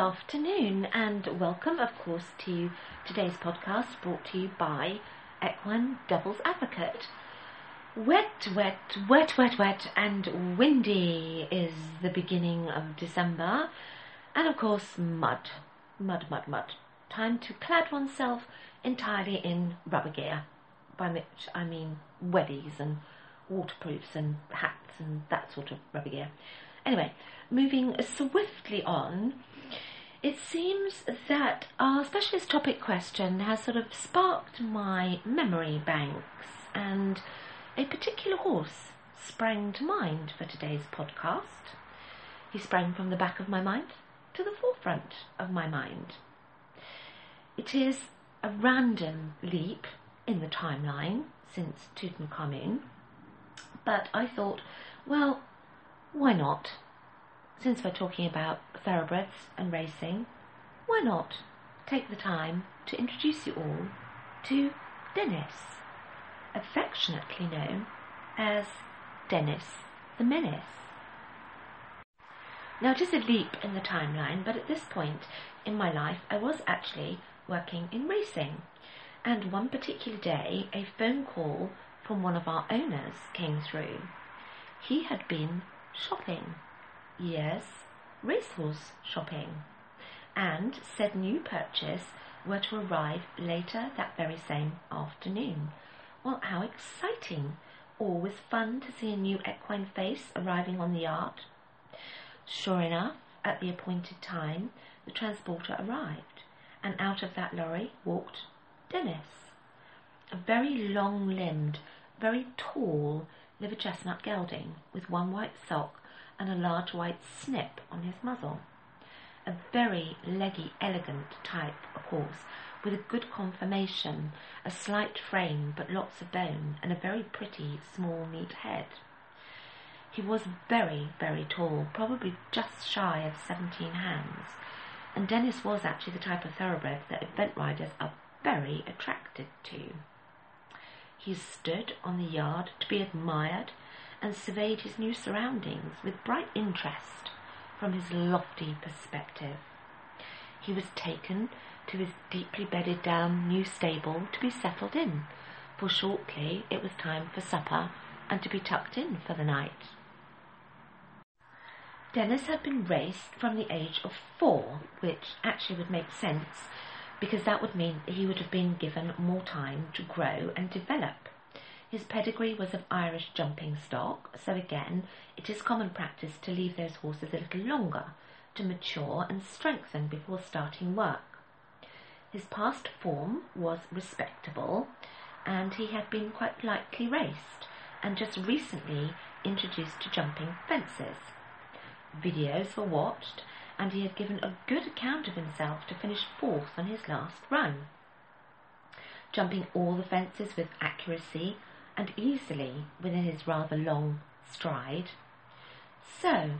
Afternoon, and welcome, of course, to today's podcast brought to you by Equine Devil's Advocate. Wet, wet, wet, wet, wet, and windy is the beginning of December, and of course, mud, mud, mud, mud. Time to clad oneself entirely in rubber gear, by which I mean wellies and waterproofs and hats and that sort of rubber gear. Anyway, moving swiftly on, it seems that our specialist topic question has sort of sparked my memory banks, and a particular horse sprang to mind for today's podcast. He sprang from the back of my mind to the forefront of my mind. It is a random leap in the timeline since Tutankhamun, but I thought, well, why not? Since we're talking about thoroughbreds and racing, why not take the time to introduce you all to Dennis, affectionately known as Dennis the Menace. Now, it is a leap in the timeline, but at this point in my life, I was actually working in racing. And one particular day, a phone call from one of our owners came through. He had been shopping. Yes, racehorse shopping. And said new purchase were to arrive later that very same afternoon. Well, how exciting! Always fun to see a new equine face arriving on the yard. Sure enough, at the appointed time, the transporter arrived, and out of that lorry walked Dennis, a very long limbed, very tall liver chestnut gelding with one white sock and a large white snip on his muzzle. A very leggy, elegant type of horse with a good conformation, a slight frame but lots of bone, and a very pretty, small, neat head. He was very, very tall, probably just shy of 17 hands, and Dennis was actually the type of thoroughbred that event riders are very attracted to. He stood on the yard to be admired and surveyed his new surroundings with bright interest from his lofty perspective. He was taken to his deeply bedded down new stable to be settled in, for shortly it was time for supper and to be tucked in for the night. Dennis had been raised from the age of four, which actually would make sense because that would mean that he would have been given more time to grow and develop. His pedigree was of Irish jumping stock, so again, it is common practice to leave those horses a little longer to mature and strengthen before starting work. His past form was respectable, and he had been quite lightly raced, and just recently introduced to jumping fences. Videos were watched, and he had given a good account of himself to finish fourth on his last run, jumping all the fences with accuracy and easily within his rather long stride. So,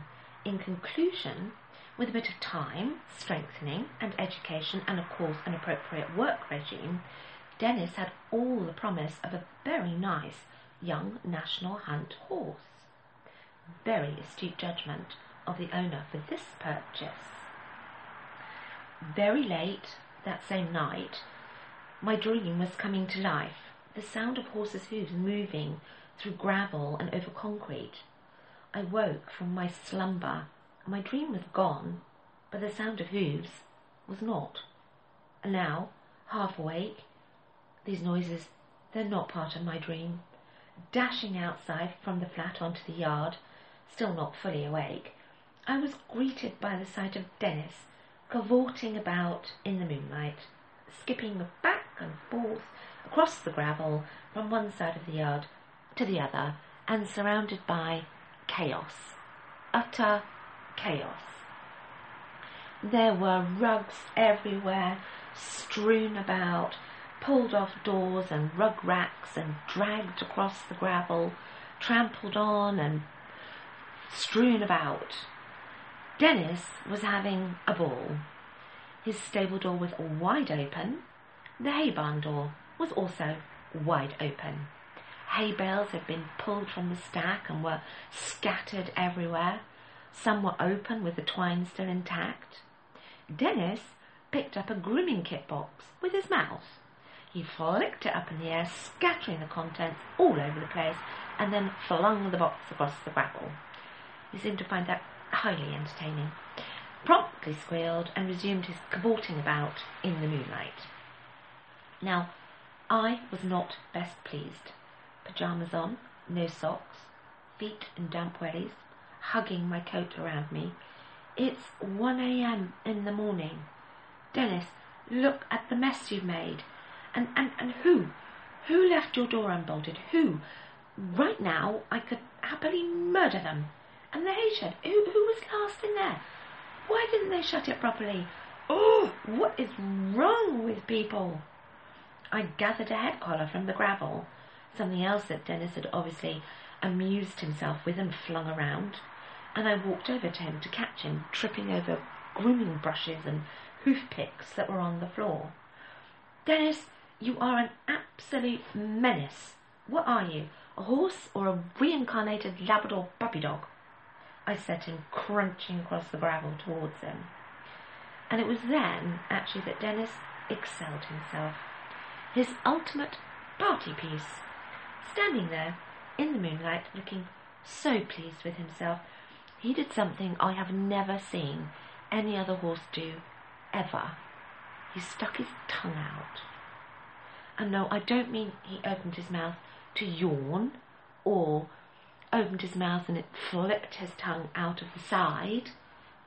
in conclusion, with a bit of time, strengthening, and education, and of course an appropriate work regime, Dennis had all the promise of a very nice young national hunt horse. Very astute judgment of the owner for this purchase. Very late that same night, my dream was coming to life. The sound of horses' hooves moving through gravel and over concrete. I woke from my slumber. My dream was gone, but the sound of hooves was not. And now, half awake, these noises, they're not part of my dream. Dashing outside from the flat onto the yard, still not fully awake, I was greeted by the sight of Dennis cavorting about in the moonlight, skipping back and forth across the gravel from one side of the yard to the other, and surrounded by chaos. Utter chaos. There were rugs everywhere, strewn about, pulled off doors and rug racks and dragged across the gravel, trampled on and strewn about. Dennis was having a ball. His stable door was wide open. The hay barn door was also wide open. Hay bales had been pulled from the stack and were scattered everywhere. Some were open with the twine still intact. Dennis picked up a grooming kit box with his mouth. He flicked it up in the air, scattering the contents all over the place, and then flung the box across the gravel. He seemed to find that highly entertaining, promptly squealed, and resumed his cavorting about in the moonlight. Now, I was not best pleased. Pyjamas on, no socks, feet in damp wellies, hugging my coat around me. It's 1 a.m. in the morning. Dennis, look at the mess you've made. And, and, and who? Who left your door unbolted? Who? Right now, I could happily murder them. And the hay shed, who, who was last in there? Why didn't they shut it properly? Oh, what is wrong with people? I gathered a head collar from the gravel, something else that Dennis had obviously amused himself with and flung around, and I walked over to him to catch him tripping over grooming brushes and hoof picks that were on the floor. Dennis, you are an absolute menace. What are you, a horse or a reincarnated Labrador puppy dog? I set him crunching across the gravel towards him. And it was then, actually, that Dennis excelled himself. His ultimate party piece. Standing there in the moonlight, looking so pleased with himself, he did something I have never seen any other horse do, ever. He stuck his tongue out. And no, I don't mean he opened his mouth to yawn or opened his mouth and it flipped his tongue out of the side.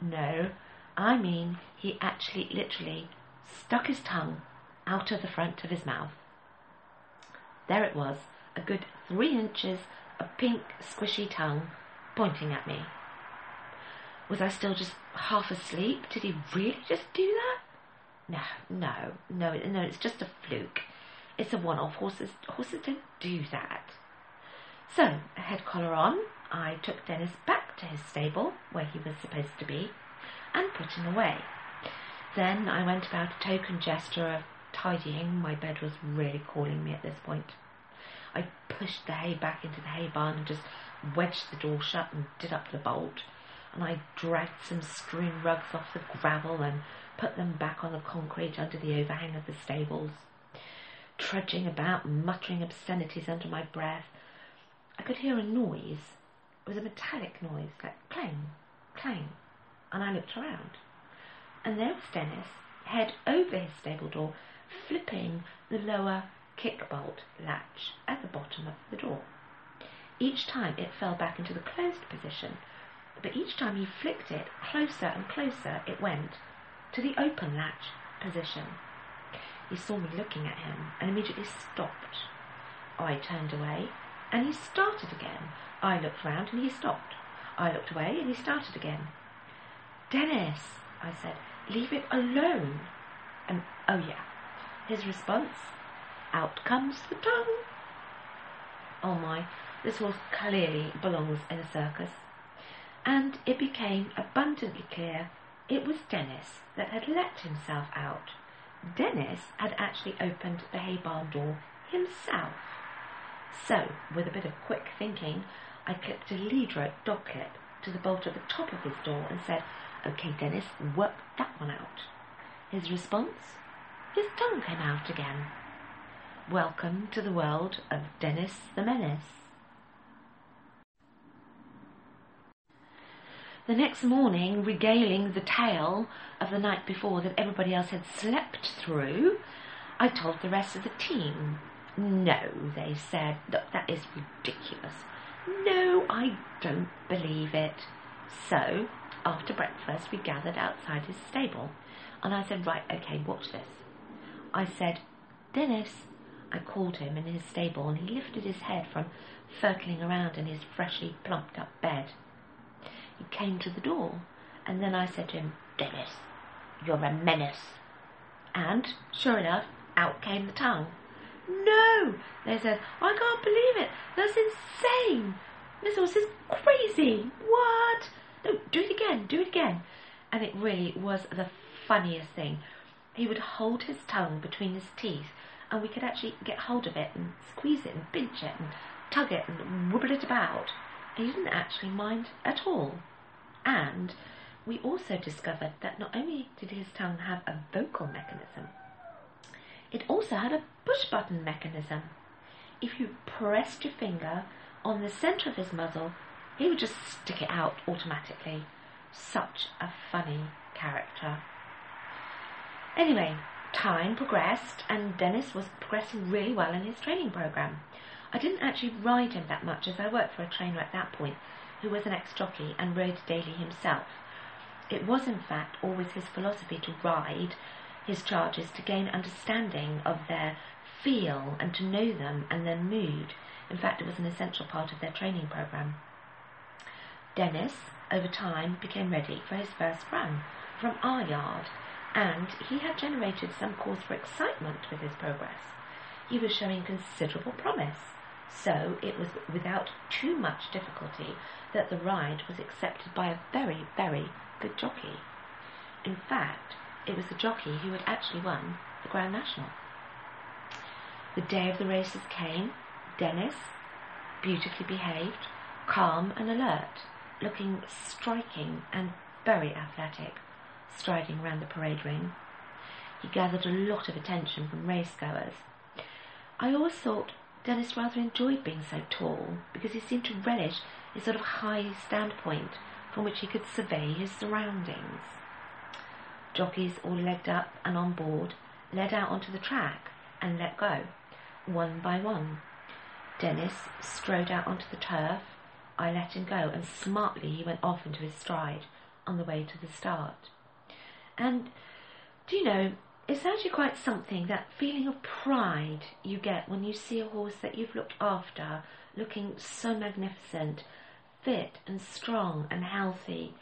No, I mean he actually literally stuck his tongue out of the front of his mouth. There it was, a good three inches of pink, squishy tongue pointing at me. Was I still just half asleep? Did he really just do that? No, no, no, no, it's just a fluke. It's a one-off. Horses, horses don't do that. So, a head collar on, I took Dennis back to his stable, where he was supposed to be, and put him away. Then I went about a token gesture of tidying. My bed was really calling me at this point. I pushed the hay back into the hay barn and just wedged the door shut and did up the bolt. And I dragged some strewn rugs off the gravel and put them back on the concrete under the overhang of the stables. Trudging about, muttering obscenities under my breath, I could hear a noise. It was a metallic noise, like clang, clang. And I looked around. And there was Dennis, head over his stable door, flipping the lower kick bolt latch at the bottom of the door. Each time it fell back into the closed position, but each time he flicked it, closer and closer it went to the open latch position. He saw me looking at him and immediately stopped. I turned away and he started again. I looked round and he stopped. I looked away and he started again. Dennis, I said, leave it alone. And oh yeah, his response, out comes the tongue. Oh my, this horse clearly belongs in a circus. And it became abundantly clear it was Dennis that had let himself out. Dennis had actually opened the hay barn door himself. So, with a bit of quick thinking, I clipped a lead rope dog clip to the bolt at the top of his door and said, OK, Dennis, work that one out. His response? His tongue came out again. Welcome to the world of Dennis the Menace. The next morning, regaling the tale of the night before that everybody else had slept through, I told the rest of the team. No, they said, look, that is ridiculous. No, I don't believe it. So, after breakfast, we gathered outside his stable, and I said, right, okay, watch this. I said, Dennis, I called him in his stable, and he lifted his head from furtling around in his freshly plumped up bed. He came to the door, and then I said to him, Dennis, you're a menace. And, sure enough, out came the tongue. No, they said, I can't believe it. That's insane. Miss Horse is crazy. What? No, do it again, do it again. And it really was the funniest thing. He would hold his tongue between his teeth, and we could actually get hold of it and squeeze it and pinch it and tug it and wibble it about. He didn't actually mind at all. And we also discovered that not only did his tongue have a vocal mechanism, it also had a push button mechanism. If you pressed your finger on the centre of his muzzle, he would just stick it out automatically. Such a funny character. Anyway, time progressed and Dennis was progressing really well in his training program. I didn't actually ride him that much as I worked for a trainer at that point who was an ex-jockey and rode daily himself. It was in fact always his philosophy to ride his charges to gain understanding of their feel and to know them and their mood. In fact, it was an essential part of their training program. Dennis, over time, became ready for his first run from our yard, and he had generated some cause for excitement with his progress. He was showing considerable promise, so it was without too much difficulty that the ride was accepted by a very, very good jockey. In fact, it was the jockey who had actually won the Grand National. The day of the races came. Dennis, beautifully behaved, calm and alert, looking striking and very athletic, striding around the parade ring. He gathered a lot of attention from racegoers. I always thought Dennis rather enjoyed being so tall because he seemed to relish a sort of high standpoint from which he could survey his surroundings. Jockeys all legged up and on board, led out onto the track and let go, one by one. Dennis strode out onto the turf. I let him go, and smartly he went off into his stride on the way to the start. And do you know, it's actually quite something that feeling of pride you get when you see a horse that you've looked after looking so magnificent, fit and strong and healthy,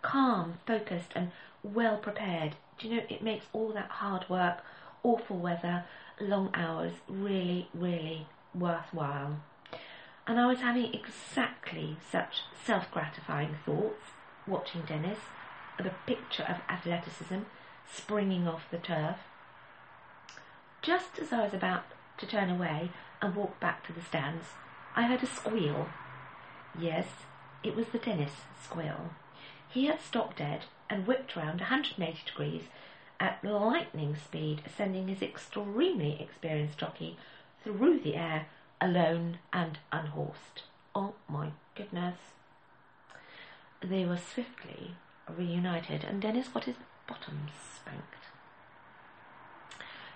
calm, focused, and well prepared. Do you know, it makes all that hard work, awful weather, long hours really, really worthwhile. And I was having exactly such self gratifying thoughts watching Dennis, of a picture of athleticism springing off the turf. Just as I was about to turn away and walk back to the stands, I heard a squeal. Yes, it was the Dennis squeal. He had stopped dead and whipped round 180 degrees at lightning speed, sending his extremely experienced jockey through the air, alone and unhorsed. Oh my goodness. They were swiftly reunited, and Dennis got his bottom spanked.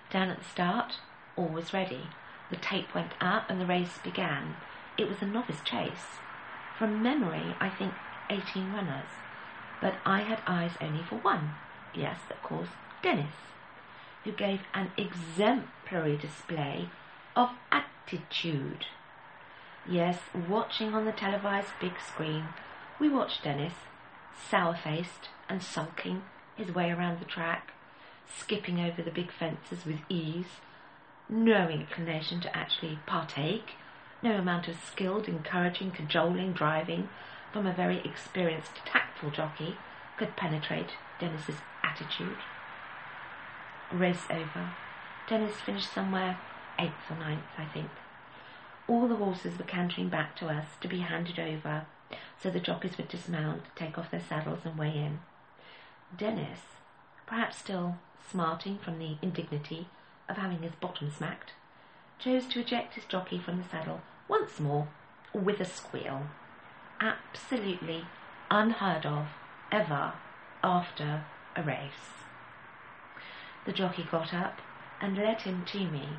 Down at the start, all was ready. The tape went up and the race began. It was a novice chase. From memory, I think 18 runners but I had eyes only for one. Yes, of course, Dennis, who gave an exemplary display of attitude. Yes, watching on the televised big screen, we watched Dennis, sour faced and sulking his way around the track, skipping over the big fences with ease, no inclination to actually partake, no amount of skilled, encouraging, cajoling driving from a very experienced, tactful jockey could penetrate Dennis's attitude. Race over. Dennis finished somewhere eighth or ninth, I think. All the horses were cantering back to us to be handed over, so the jockeys would dismount, take off their saddles, and weigh in. Dennis, perhaps still smarting from the indignity of having his bottom smacked, chose to eject his jockey from the saddle once more with a squeal absolutely unheard of ever after a race. The jockey got up and led him to me,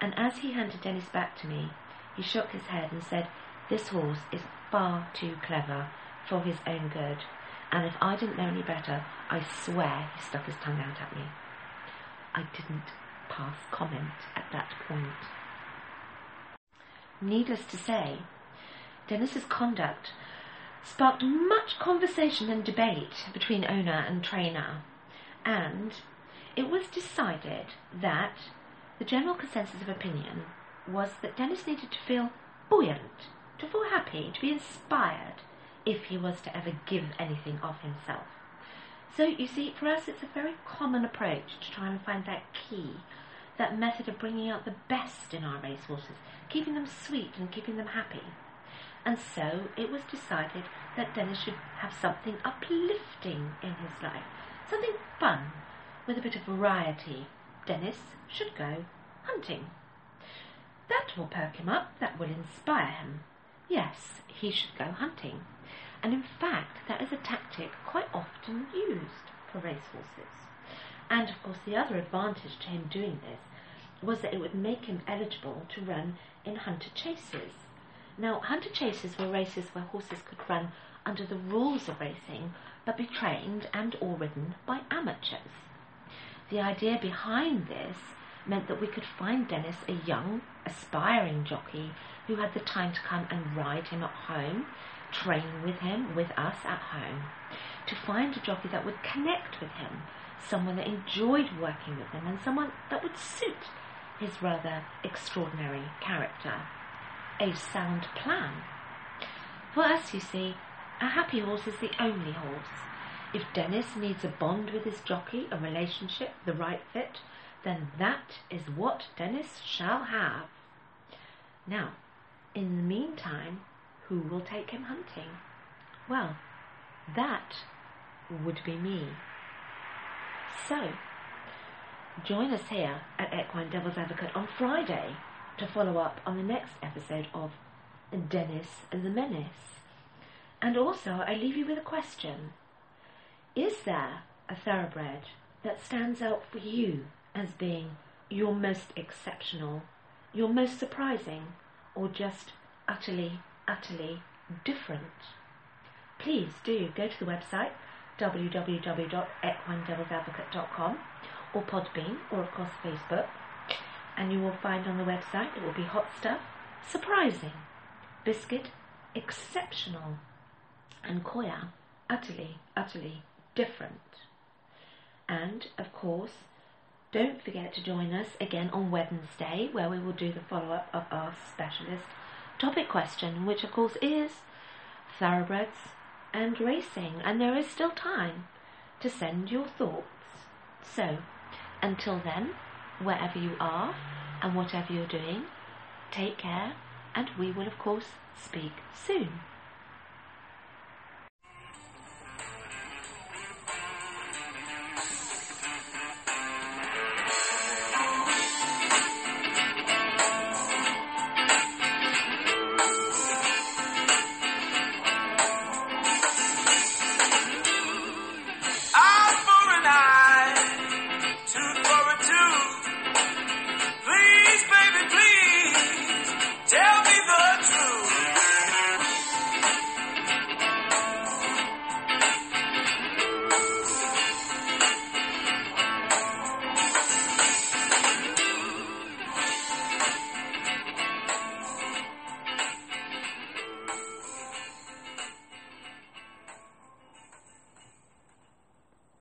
and as he handed Dennis back to me, he shook his head and said, This horse is far too clever for his own good, and if I didn't know any better, I swear he stuck his tongue out at me. I didn't pass comment at that point. Needless to say, Dennis's conduct sparked much conversation and debate between owner and trainer, and it was decided that the general consensus of opinion was that Dennis needed to feel buoyant, to feel happy, to be inspired if he was to ever give anything of himself. So, you see, for us, it's a very common approach to try and find that key, that method of bringing out the best in our racehorses, keeping them sweet and keeping them happy. And so it was decided that Dennis should have something uplifting in his life, something fun, with a bit of variety. Dennis should go hunting. That will perk him up, that will inspire him. Yes, he should go hunting. And in fact, that is a tactic quite often used for racehorses. And of course, the other advantage to him doing this was that it would make him eligible to run in hunter chases. Now, hunter chases were races where horses could run under the rules of racing, but be trained and or ridden by amateurs. The idea behind this meant that we could find Dennis a young, aspiring jockey who had the time to come and ride him at home, train with him, with us at home, to find a jockey that would connect with him, someone that enjoyed working with him, and someone that would suit his rather extraordinary character. A sound plan. For us, you see, a happy horse is the only horse. If Dennis needs a bond with his jockey, a relationship, the right fit, then that is what Dennis shall have. Now, in the meantime, who will take him hunting? Well, that would be me. So, join us here at Equine Devil's Advocate on Friday to follow up on the next episode of Dennis and the Menace. And also, I leave you with a question. Is there a thoroughbred that stands out for you as being your most exceptional, your most surprising, or just utterly, utterly different? Please do go to the website www.equinedevilsadvocate.com or Podbean or of course Facebook and you will find on the website it will be hot stuff, surprising, biscuit, exceptional, and Koya, utterly, utterly different. And of course, don't forget to join us again on Wednesday where we will do the follow up of our specialist topic question, which of course is thoroughbreds and racing, and there is still time to send your thoughts. So, until then, wherever you are and whatever you're doing, take care, and we will, of course, speak soon.